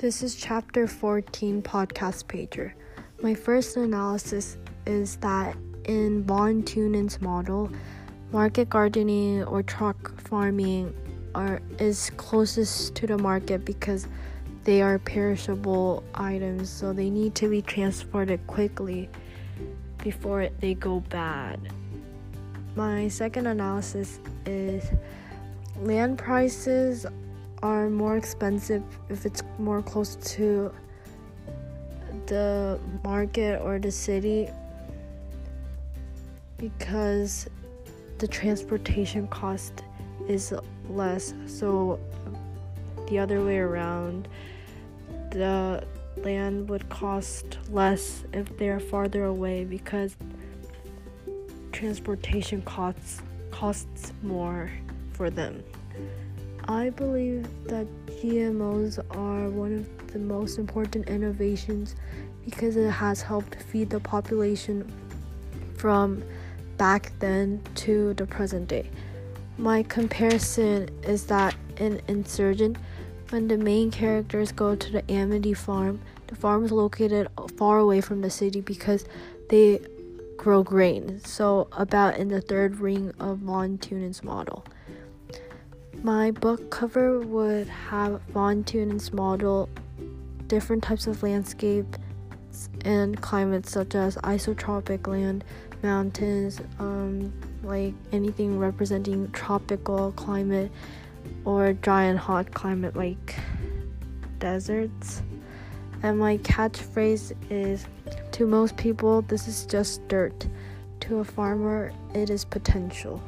This is chapter 14 podcast pager. My first analysis is that in Von Thunen's model, market gardening or truck farming are is closest to the market because they are perishable items, so they need to be transported quickly before they go bad. My second analysis is land prices are more expensive if it's more close to the market or the city because the transportation cost is less. So, the other way around, the land would cost less if they're farther away because transportation costs costs more for them. I believe that GMOs are one of the most important innovations because it has helped feed the population from back then to the present day. My comparison is that in Insurgent, when the main characters go to the Amity farm, the farm is located far away from the city because they grow grain. So, about in the third ring of Von Thunen's model. My book cover would have Von Thunen's model, different types of landscapes and climates such as isotropic land, mountains, um, like anything representing tropical climate or dry and hot climate like deserts. And my catchphrase is to most people, this is just dirt. To a farmer, it is potential.